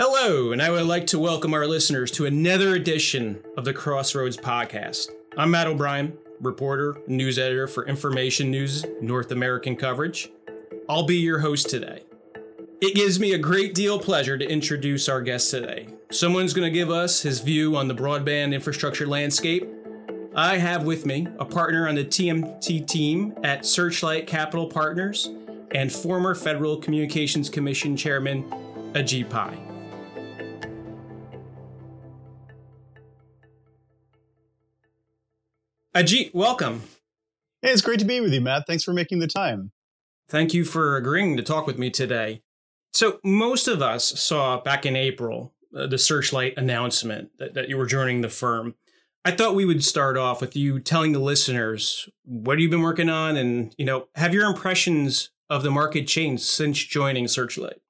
Hello, and I would like to welcome our listeners to another edition of the Crossroads Podcast. I'm Matt O'Brien, reporter, news editor for Inframation News North American coverage. I'll be your host today. It gives me a great deal of pleasure to introduce our guest today. Someone's going to give us his view on the broadband infrastructure landscape. I have with me a partner on the TMT team at Searchlight Capital Partners and former Federal Communications Commission Chairman Ajit Pai. Ajit, welcome. Hey, it's great to be with you, Matt. Thanks for making the time. Thank you for agreeing to talk with me today. So, most of us saw back in April uh, the Searchlight announcement that, that you were joining the firm. I thought we would start off with you telling the listeners what you've been working on and, you know, have your impressions of the market changed since joining Searchlight?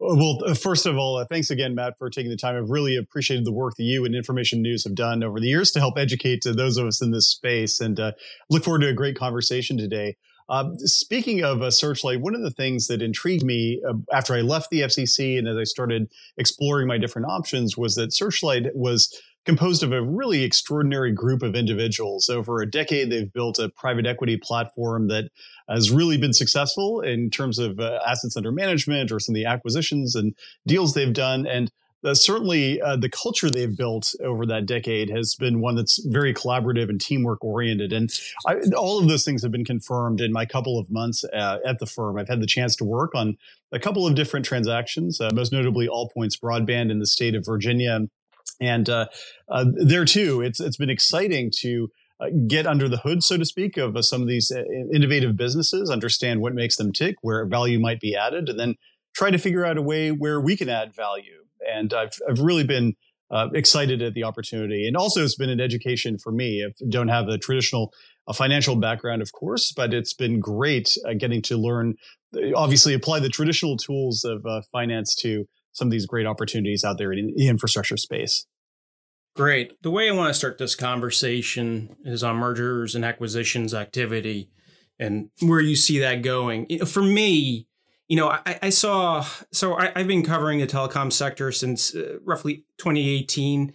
Well, uh, first of all, uh, thanks again, Matt, for taking the time. I've really appreciated the work that you and Inframation News have done over the years to help educate those of us in this space, and uh, look forward to a great conversation today. Uh, speaking of uh, Searchlight, one of the things that intrigued me uh, after I left the FCC and as I started exploring my different options was that Searchlight was composed of a really extraordinary group of individuals. Over a decade, they've built a private equity platform that has really been successful in terms of uh, assets under management or some of the acquisitions and deals they've done. And uh, certainly uh, the culture they've built over that decade has been one that's very collaborative and teamwork oriented. And I, all of those things have been confirmed in my couple of months uh, at the firm. I've had the chance to work on a couple of different transactions, uh, most notably All Points Broadband in the state of Virginia. And uh, uh, there too, it's it's been exciting to uh, get under the hood, so to speak, of uh, some of these uh, innovative businesses, understand what makes them tick, where value might be added, and then try to figure out a way where we can add value. And I've I've really been uh, excited at the opportunity, and also it's been an education for me. I don't have a traditional a financial background, of course, but it's been great getting to learn, obviously, apply the traditional tools of finance to some of these great opportunities out there in the infrastructure space. Great. The way I want to start this conversation is on mergers and acquisitions activity and where you see that going. For me, you know, I, I saw, so I, have been covering the telecom sector since uh, roughly 2018.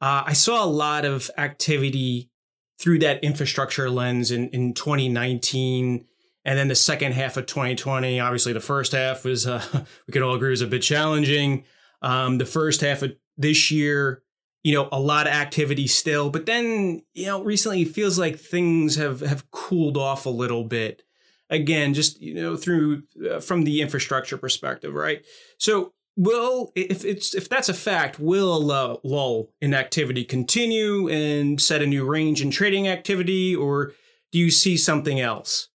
Uh, I saw a lot of activity through that infrastructure lens in, in 2019 and then the second half of 2020, obviously the first half was, uh, we could all agree, was a bit challenging. Um, the first half of this year, you know, a lot of activity still, but then, you know, recently it feels like things have, have cooled off a little bit. Again, just, you know, through, uh, from the infrastructure perspective, right? So will, if it's, if that's a fact, will a lull in activity continue and set a new range in trading activity, or do you see something else?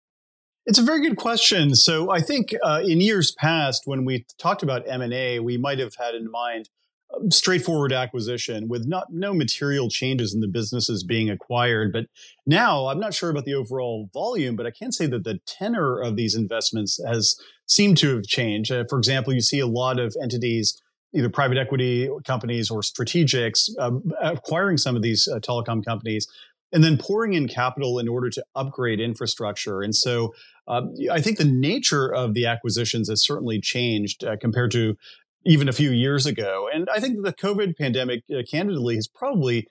It's a very good question. So I think uh, in years past, when we talked about M and A, we might have had in mind straightforward acquisition with not no material changes in the businesses being acquired. But now I'm not sure about the overall volume, but I can say that the tenor of these investments has seemed to have changed. Uh, for example, you see a lot of entities either private equity companies or strategics uh, acquiring some of these uh, telecom companies and then pouring in capital in order to upgrade infrastructure. And so uh, I think the nature of the acquisitions has certainly changed uh, compared to even a few years ago. And I think the COVID pandemic, uh, candidly, has probably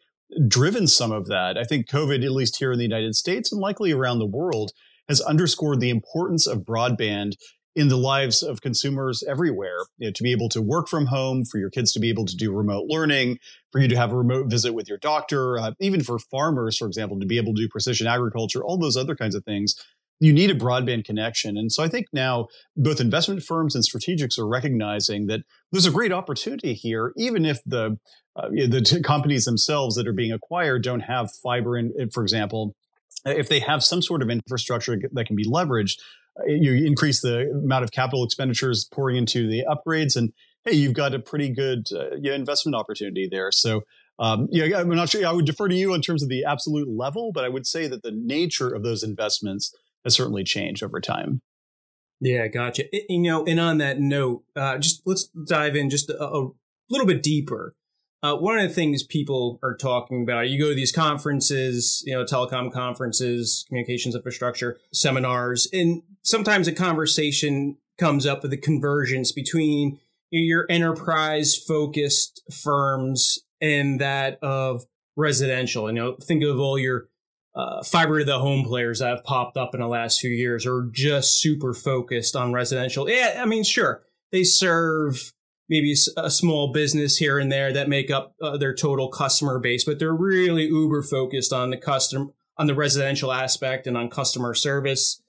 driven some of that. I think COVID, at least here in the United States and likely around the world, has underscored the importance of broadband in the lives of consumers everywhere you know, to be able to work from home for your kids to be able to do remote learning for you to have a remote visit with your doctor uh, even for farmers for example to be able to do precision agriculture all those other kinds of things you need a broadband connection. And so i think now both investment firms and strategics are recognizing that there's a great opportunity here even if the uh, the companies themselves that are being acquired don't have fiber in, for example if they have some sort of infrastructure that can be leveraged you increase the amount of capital expenditures pouring into the upgrades, and hey, you've got a pretty good uh, investment opportunity there. So. Um, yeah, I'm not sure. I would defer to you in terms of the absolute level, but I would say that the nature of those investments has certainly changed over time. Yeah, gotcha. You know, and on that note, uh, just let's dive in just a, a little bit deeper. Uh, one of the things people are talking about, you go to these conferences, you know, telecom conferences, communications infrastructure seminars, and sometimes a conversation comes up with the convergence between your enterprise focused firms and that of residential. You know, think of all your uh, fiber to the home players that have popped up in the last few years are just super focused on residential. Yeah, I mean, sure, they serve maybe a small business here and there that make up uh, their total customer base, but they're really uber focused on the custom on the residential aspect and on customer service.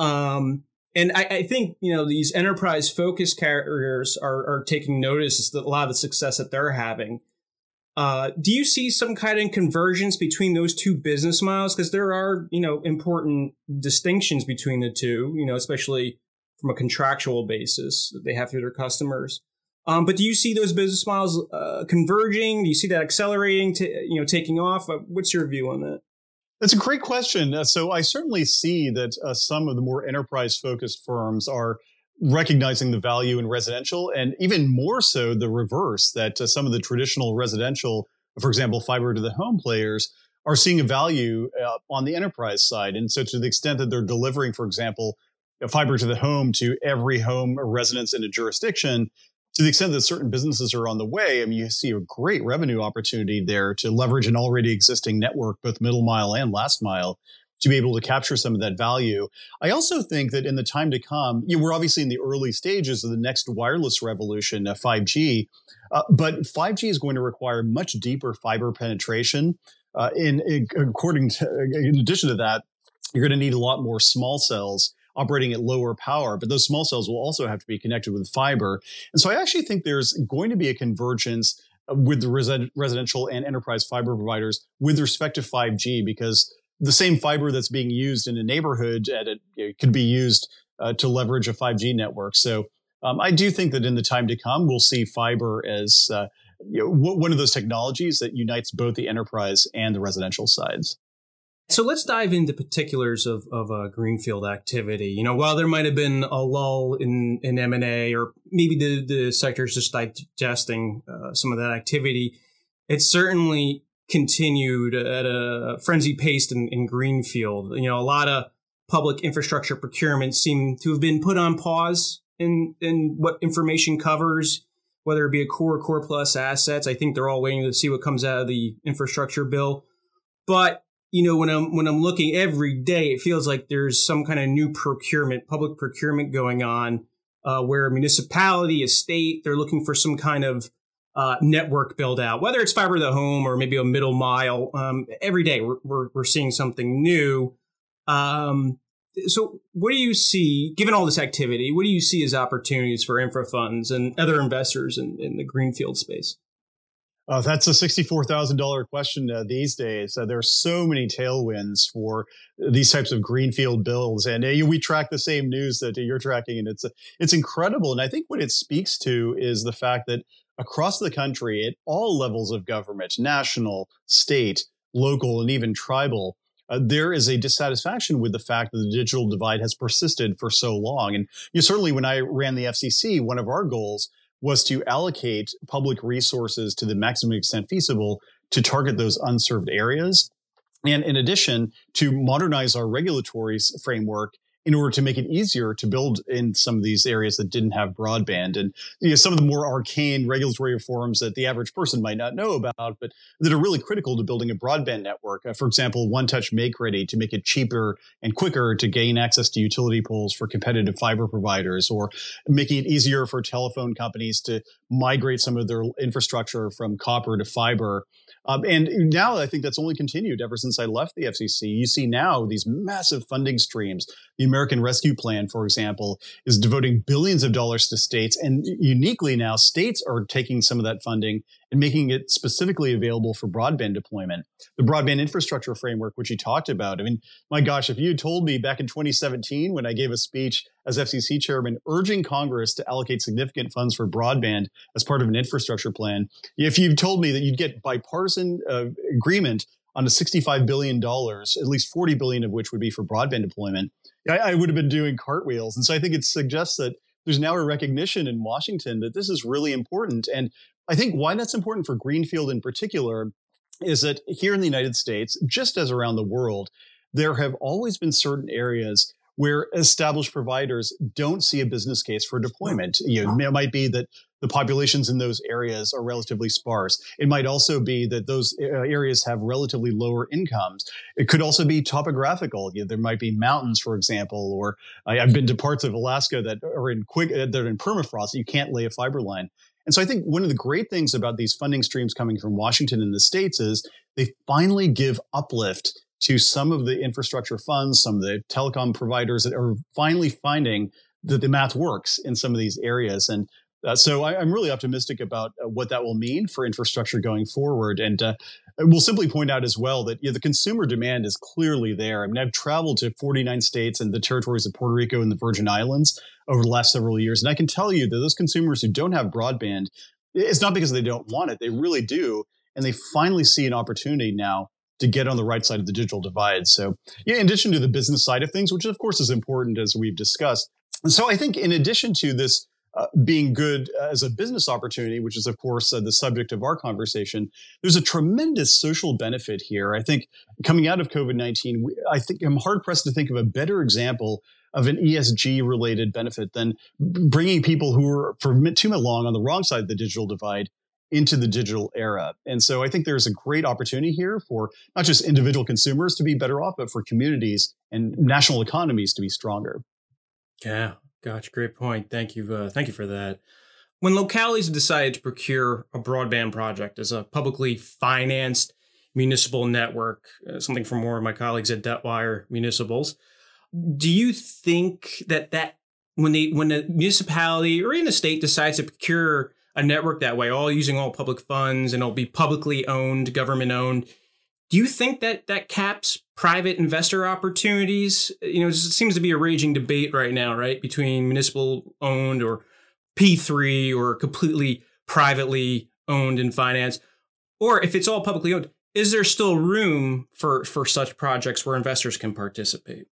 Um, and I, I, think you know these enterprise focused carriers are, are taking notice of a lot of the success that they're having. Uh, do you see some kind of convergence between those two business models? Because there are you know important distinctions between the two. You know, especially from a contractual basis that they have to their customers. Um, but do you see those business models uh, converging? Do you see that accelerating? To, you know, taking off? Uh, what's your view on that? That's a great question. Uh, so I certainly see that uh, some of the more enterprise focused firms are recognizing the value in residential, and even more so the reverse. That uh, some of the traditional residential, for example, fiber to the home players, are seeing a value uh, on the enterprise side. And so, to the extent that they're delivering, for example, fiber to the home to every home or residence in a jurisdiction, to the extent that certain businesses are on the way, I mean, you see a great revenue opportunity there to leverage an already existing network, both middle mile and last mile, to be able to capture some of that value. I also think that in the time to come, you know, we're obviously in the early stages of the next wireless revolution, uh, 5G, uh, but 5G is going to require much deeper fiber penetration. Uh, in, in according to, in addition to that, you're going to need a lot more small cells operating at lower power, but those small cells will also have to be connected with fiber. And so I actually think there's going to be a convergence with the res- residential and enterprise fiber providers with respect to 5G because the same fiber that's being used in a neighborhood at a, it could be used uh, to leverage a 5G network. So um, I do think that in the time to come, we'll see fiber as uh, you know, w- one of those technologies that unites both the enterprise and the residential sides. So let's dive into particulars of, of uh, greenfield activity. You know, while there might have been a lull in, in M&A or maybe the, the sector is just digesting uh, some of that activity, it certainly continued at a frenzied pace in, in greenfield. You know, a lot of public infrastructure procurement seem to have been put on pause in, in what Inframation covers, whether it be a core or core plus assets. I think they're all waiting to see what comes out of the infrastructure bill. But you know, when I'm when I'm looking every day, it feels like there's some kind of new procurement, public procurement going on, uh, where a municipality, a state, they're looking for some kind of uh, network build out, whether it's fiber to the home or maybe a middle mile. Um, every day we're, we're, we're seeing something new. Um, so, what do you see, given all this activity, what do you see as opportunities for infra funds and other investors in, in the greenfield space? Uh, that's a $64,000 question uh, these days. Uh, there are so many tailwinds for these types of greenfield builds. And uh, we track the same news that you're tracking, and it's, it's incredible. And I think what it speaks to is the fact that across the country, at all levels of government, national, state, local, and even tribal, uh, there is a dissatisfaction with the fact that the digital divide has persisted for so long. And you know, certainly when I ran the FCC, one of our goals was to allocate public resources to the maximum extent feasible to target those unserved areas. And in addition, to modernize our regulatory framework in order to make it easier to build in some of these areas that didn't have broadband and you know, some of the more arcane regulatory reforms that the average person might not know about, but that are really critical to building a broadband network. Uh, for example, one touch make ready to make it cheaper and quicker to gain access to utility poles for competitive fiber providers or making it easier for telephone companies to migrate some of their infrastructure from copper to fiber. Um, and now I think that's only continued ever since I left the FCC. You see now these massive funding streams. The American Rescue Plan, for example, is devoting billions of dollars to states. And uniquely now, states are taking some of that funding and making it specifically available for broadband deployment. The broadband infrastructure framework, which you talked about. I mean, my gosh, if you had told me back in 2017 when I gave a speech as FCC chairman urging Congress to allocate significant funds for broadband as part of an infrastructure plan, if you told me that you'd get bipartisan uh, agreement on a $65 billion, at least 40 billion of which would be for broadband deployment, I, I would have been doing cartwheels. And so I think it suggests that there's now a recognition in Washington that this is really important. And I think why that's important for Greenfield in particular is that here in the United States, just as around the world, there have always been certain areas where established providers don't see a business case for deployment. You know, it might be that the populations in those areas are relatively sparse. It might also be that those uh, areas have relatively lower incomes. It could also be topographical. You know, there might be mountains, for example, or I've been to parts of Alaska that are in quick, uh, that are in permafrost. You can't lay a fiber line. And so I think one of the great things about these funding streams coming from Washington and the states is they finally give uplift to some of the infrastructure funds, some of the telecom providers that are finally finding that the math works in some of these areas. And uh, so I, am really optimistic about uh, what that will mean for infrastructure going forward. And uh, we'll simply point out as well that you know, the consumer demand is clearly there. I mean, I've traveled to 49 states and the territories of Puerto Rico and the Virgin Islands over the last several years. And I can tell you that those consumers who don't have broadband, it's not because they don't want it, they really do. And they finally see an opportunity now to get on the right side of the digital divide. So, yeah, in addition to the business side of things, which of course is important as we've discussed. So I think in addition to this uh, being good as a business opportunity, which is, of course, uh, the subject of our conversation, there's a tremendous social benefit here. I think coming out of COVID 19, I think I'm hard pressed to think of a better example of an ESG related benefit than bringing people who were for too long on the wrong side of the digital divide into the digital era. And so I think there's a great opportunity here for not just individual consumers to be better off, but for communities and national economies to be stronger. Yeah, gotcha. Great point. Thank you. Uh, thank you for that. When localities decided to procure a broadband project as a publicly financed municipal network, uh, something from more of my colleagues at Debtwire Municipals, do you think that that when they when the municipality or even the state decides to procure a network that way, all using all public funds, and it'll be publicly owned, government owned. Do you think that that caps private investor opportunities? You know, it seems to be a raging debate right now, right, between municipal owned or P3 or completely privately owned and financed. Or if it's all publicly owned, is there still room for for such projects where investors can participate?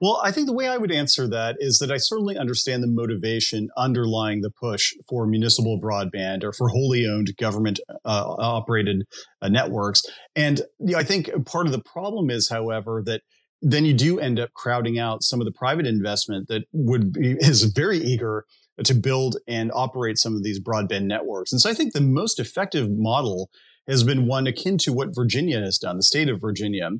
Well, I think the way I would answer that is that I certainly understand the motivation underlying the push for municipal broadband or for wholly owned government uh, operated uh, networks. And you know, I think part of the problem is, however, that then you do end up crowding out some of the private investment that would be is very eager to build and operate some of these broadband networks. And so I think the most effective model has been one akin to what Virginia has done, the state of Virginia,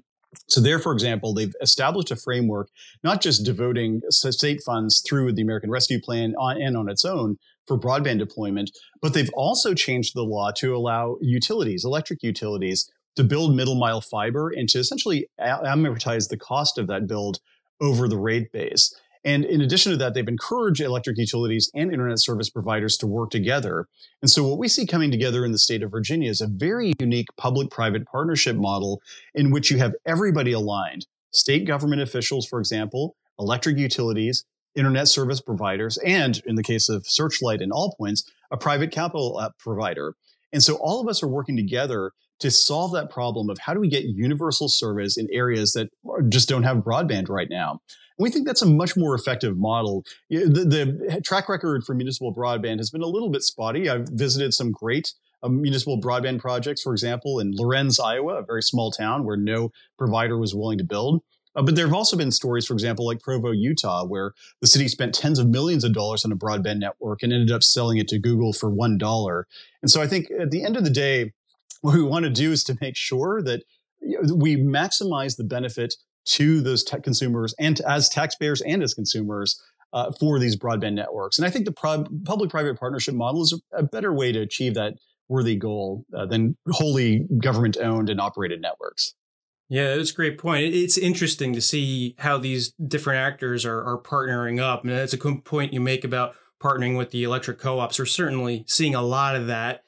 so there, for example, they've established a framework, not just devoting state funds through the American Rescue Plan on, and on its own for broadband deployment, but they've also changed the law to allow utilities, electric utilities, to build middle mile fiber and to essentially amortize the cost of that build over the rate base. And in addition to that, they've encouraged electric utilities and internet service providers to work together. And so what we see coming together in the state of Virginia is a very unique public private partnership model in which you have everybody aligned. State government officials, for example, electric utilities, internet service providers, and in the case of Searchlight and All Points, a private capital uh, provider. And so all of us are working together to solve that problem of how do we get universal service in areas that just don't have broadband right now. We think that's a much more effective model. The, the track record for municipal broadband has been a little bit spotty. I've visited some great um, municipal broadband projects, for example, in Lorenz, Iowa, a very small town where no provider was willing to build. Uh, but there have also been stories, for example, like Provo, Utah, where the city spent tens of millions of dollars on a broadband network and ended up selling it to Google for $1. And so I think at the end of the day, what we want to do is to make sure that we maximize the benefit to those tech consumers and as taxpayers and as consumers uh, for these broadband networks. And I think the pro- public-private partnership model is a, better way to achieve that worthy goal uh, than wholly government-owned and operated networks. Yeah, that's a great point. It's interesting to see how these different actors are, are partnering up. And that's a good point you make about partnering with the electric co-ops. We're certainly seeing a lot of that.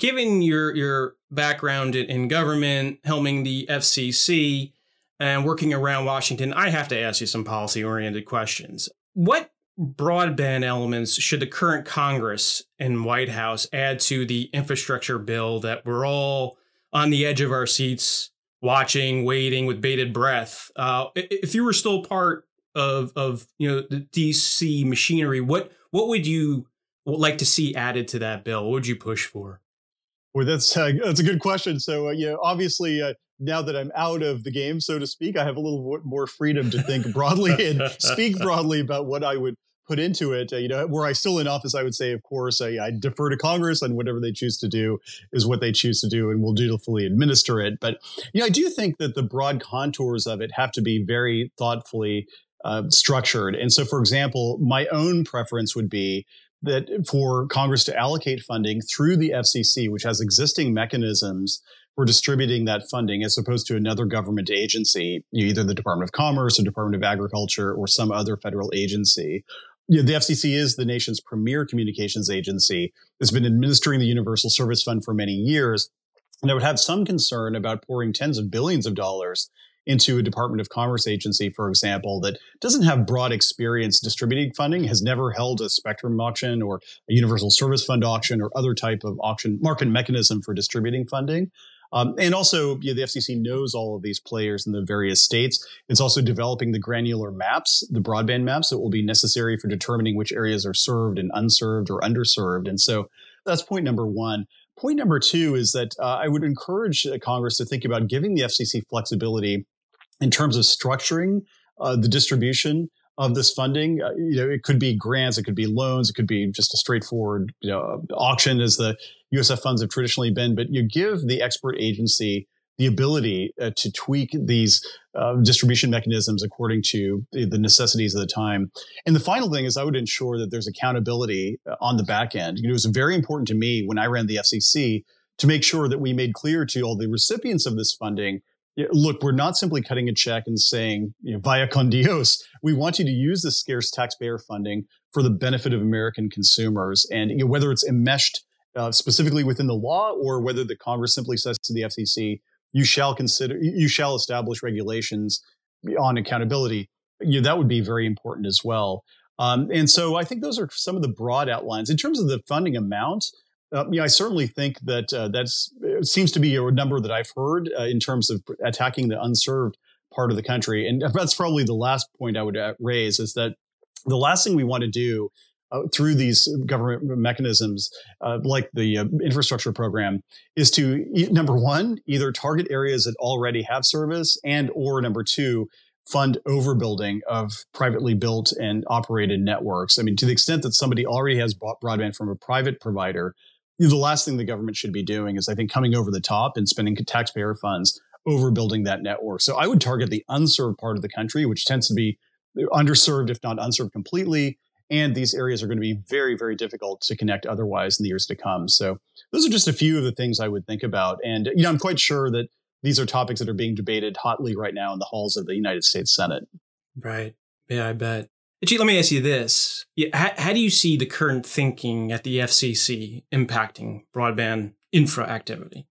Given your your background in government, helming the FCC, and working around Washington, I have to ask you some policy oriented questions. What broadband elements should the current Congress and White House add to the infrastructure bill that we're all on the edge of our seats watching, waiting with bated breath? Uh, if you were still part of of you know the DC machinery, what what would you like to see added to that bill? What would you push for? Well, that's uh, that's a good question. So, uh, yeah, obviously, uh, now that I'm out of the game, so to speak, I have a little more freedom to think broadly and speak broadly about what I would put into it. Uh, you know, were I still in office, I would say, of course, I, I, defer to Congress and whatever they choose to do is what they choose to do, and we'll dutifully administer it. But you know, I do think that the broad contours of it have to be very thoughtfully uh, structured. And so, for example, my own preference would be that for Congress to allocate funding through the FCC, which has existing mechanisms for distributing that funding as opposed to another government agency, either the Department of Commerce or Department of Agriculture or some other federal agency. You know, the FCC is the nation's premier communications agency. It's been administering the Universal Service Fund for many years. And I would have some concern about pouring tens of billions of dollars into a Department of Commerce agency, for example, that doesn't have broad experience distributing funding, has never held a spectrum auction or a universal service fund auction or other type of auction market mechanism for distributing funding. Um, and also, you know, the FCC knows all of these players in the various states. It's also developing the granular maps, the broadband maps that will be necessary for determining which areas are served and unserved or underserved. And so that's point number one. Point number two is that uh, I would encourage uh, Congress to think about giving the FCC flexibility in terms of structuring uh, the distribution of this funding. Uh, you know, it could be grants, it could be loans, it could be just a straightforward you know, auction, as the USF funds have traditionally been. But you give the expert agency the ability uh, to tweak these uh, distribution mechanisms according to the, necessities of the time. And the final thing is, I would ensure that there's accountability uh, on the back end. You know, it was very important to me when I ran the FCC to make sure that we made clear to all the recipients of this funding look, we're not simply cutting a check and saying, you know, via con Dios, we want you to use this scarce taxpayer funding for the benefit of American consumers. And you know, whether it's enmeshed uh, specifically within the law or whether the Congress simply says to the FCC, you shall consider, you shall establish regulations on accountability, you know, that would be very important as well. Um, and so I think those are some of the broad outlines. In terms of the funding amount, uh, I certainly think that uh, seems to be a number that I've heard uh, in terms of attacking the unserved part of the country, and that's probably the last point I would uh, raise is that the last thing we want to do uh, through these government mechanisms, uh, like the infrastructure program, is to number one either target areas that already have service, and or number two fund overbuilding of privately built and operated networks. I mean, to the extent that somebody already has broadband from a private provider, the last thing the government should be doing is, I think, coming over the top and spending taxpayer funds overbuilding that network. So I would target the unserved part of the country, which tends to be underserved, if not unserved completely. And these areas are going to be very, very difficult to connect otherwise in the years to come. So those are just a few of the things I would think about. And, you know, I'm quite sure that these are topics that are being debated hotly right now in the halls of the United States Senate. Right. Yeah, I bet. Gee, let me ask you this. How, how, do you see the current thinking at the FCC impacting broadband infra activity?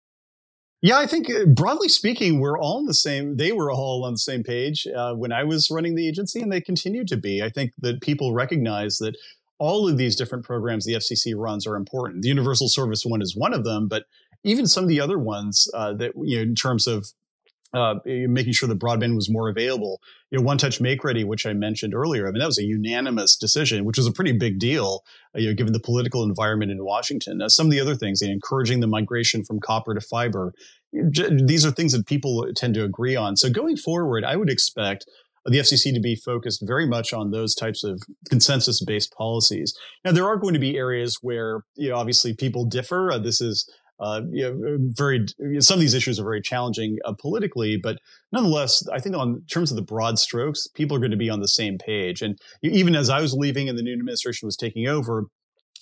Yeah, I think uh, broadly speaking, we're all on the same, they were all on the same page uh, when I was running the agency, and they continue to be. I think that people recognize that all of these different programs the FCC runs are important. The Universal Service one is one of them, but even some of the other ones uh, that, you know, in terms of uh, making sure that broadband was more available. You know, One Touch Make Ready, which I mentioned earlier, I mean, that was a unanimous decision, which was a pretty big deal, uh, you know, given the political environment in Washington. Uh, some of the other things, you know, encouraging the migration from copper to fiber, these are things that people tend to agree on. So going forward, I would expect the FCC to be focused very much on those types of consensus based policies. Now, there are going to be areas where, you know, obviously people differ. Uh, this is uh, you know, very some of these issues are very challenging uh, politically, but nonetheless, I think on terms of the broad strokes, people are going to be on the same page. And even as I was leaving and the new administration was taking over,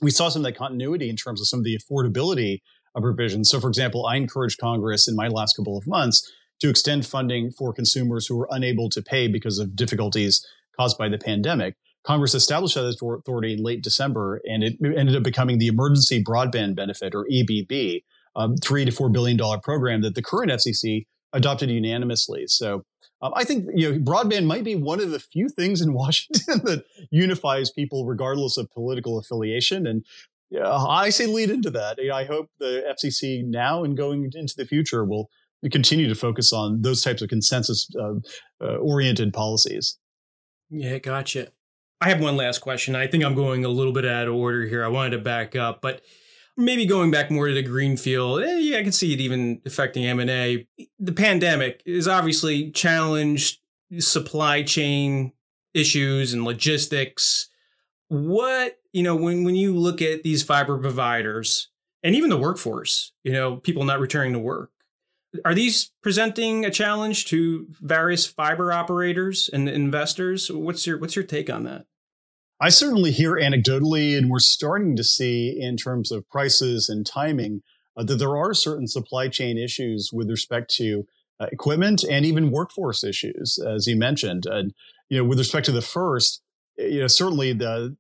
we saw some of that continuity in terms of some of the affordability of provisions. So, for example, I encouraged Congress in my last couple of months to extend funding for consumers who were unable to pay because of difficulties caused by the pandemic. Congress established that authority in late December, and it ended up becoming the Emergency Broadband Benefit, or EBB, um, three to four billion dollar program that the current FCC adopted unanimously. So um, I think you know broadband might be one of the few things in Washington that unifies people regardless of political affiliation. And uh, I say lead into that. I hope the FCC now and going into the future will continue to focus on those types of consensus uh, uh, oriented policies. Yeah, gotcha. I have one last question. I think I'm going a little bit out of order here. I wanted to back up, but maybe going back more to the greenfield, eh, yeah, I can see it even affecting M and A. The pandemic is obviously challenged supply chain issues and logistics. What you know when when you look at these fiber providers and even the workforce, you know, people not returning to work, are these presenting a challenge to various fiber operators and investors? What's your what's your take on that? I certainly hear anecdotally, and we're starting to see in terms of prices and timing uh, that there are certain supply chain issues with respect to uh, equipment and even workforce issues, as you mentioned. And you know, with respect to the first, you know, certainly the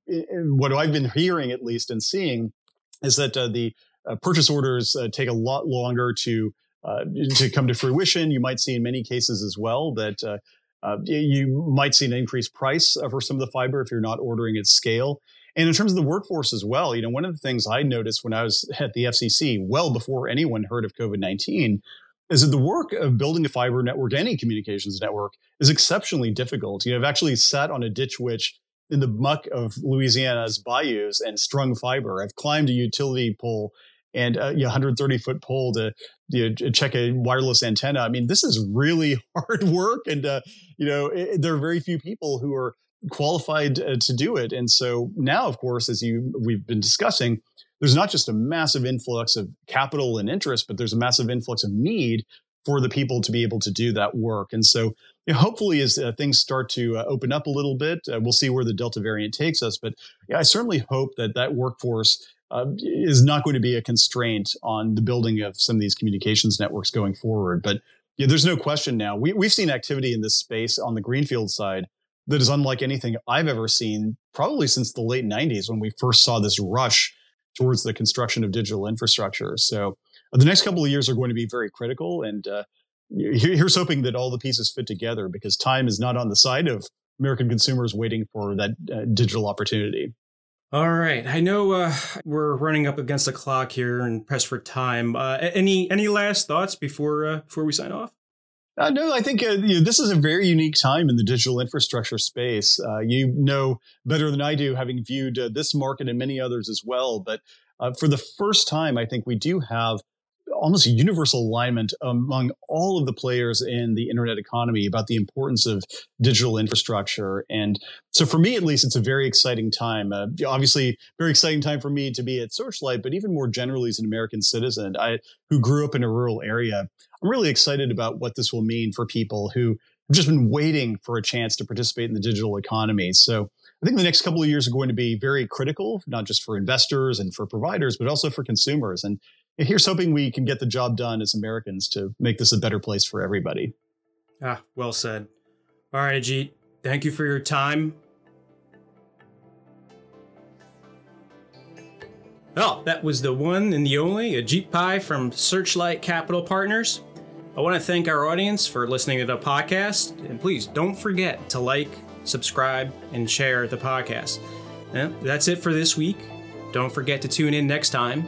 what I've been hearing at least and seeing is that uh, the uh, purchase orders uh, take a lot longer to uh, to come to fruition. You might see in many cases as well that uh, you might see an increased price for some of the fiber if you're not ordering at scale. And in terms of the workforce as well, you know, one of the things I noticed when I was at the FCC, well before anyone heard of COVID 19, is that the work of building a fiber network, any communications network, is exceptionally difficult. You know, I've actually sat on a ditch witch in the muck of Louisiana's bayous and strung fiber. I've climbed a utility pole and a know, 130 foot pole to you know, check a wireless antenna. I mean, this is really hard work, and uh, you know, it, there are very few people who are qualified uh, to do it. And so now, of course, as you we've been discussing, there's not just a massive influx of capital and interest, but there's a massive influx of need for the people to be able to do that work. And so, you know, hopefully, as uh, things start to uh, open up a little bit, uh, we'll see where the Delta variant takes us. But yeah, I certainly hope that that workforce uh, is not going to be a constraint on the building of some of these communications networks going forward. But yeah, there's no question now. We, we've seen activity in this space on the greenfield side that is unlike anything I've ever seen, probably since the late 90s when we first saw this rush towards the construction of digital infrastructure. So the next couple of years are going to be very critical. And uh, here's hoping that all the pieces fit together because time is not on the side of American consumers waiting for that uh, digital opportunity. All right. I know uh, we're running up against the clock here and pressed for time. Uh, any any last thoughts before uh, before we sign off? Uh, no, I think uh, you know, this is a very unique time in the digital infrastructure space. Uh, you know better than I do, having viewed this market and many others as well. But for the first time, I think we do have almost universal alignment among all of the players in the internet economy about the importance of digital infrastructure. And so for me, at least, it's a very exciting time. Uh, obviously, very exciting time for me to be at Searchlight, but even more generally as an American citizen, I, who grew up in a rural area, I'm really excited about what this will mean for people who have just been waiting for a chance to participate in the digital economy. So I think the next couple of years are going to be very critical, not just for investors and for providers, but also for consumers. And here's hoping we can get the job done as Americans to make this a better place for everybody. Ah, well said. All right, Ajit, thank you for your time. Well, that was the one and the only Ajit Pai from Searchlight Capital Partners. I want to thank our audience for listening to the podcast, and please don't forget to like, subscribe, and share the podcast. that's it for this week. Don't forget to tune in next time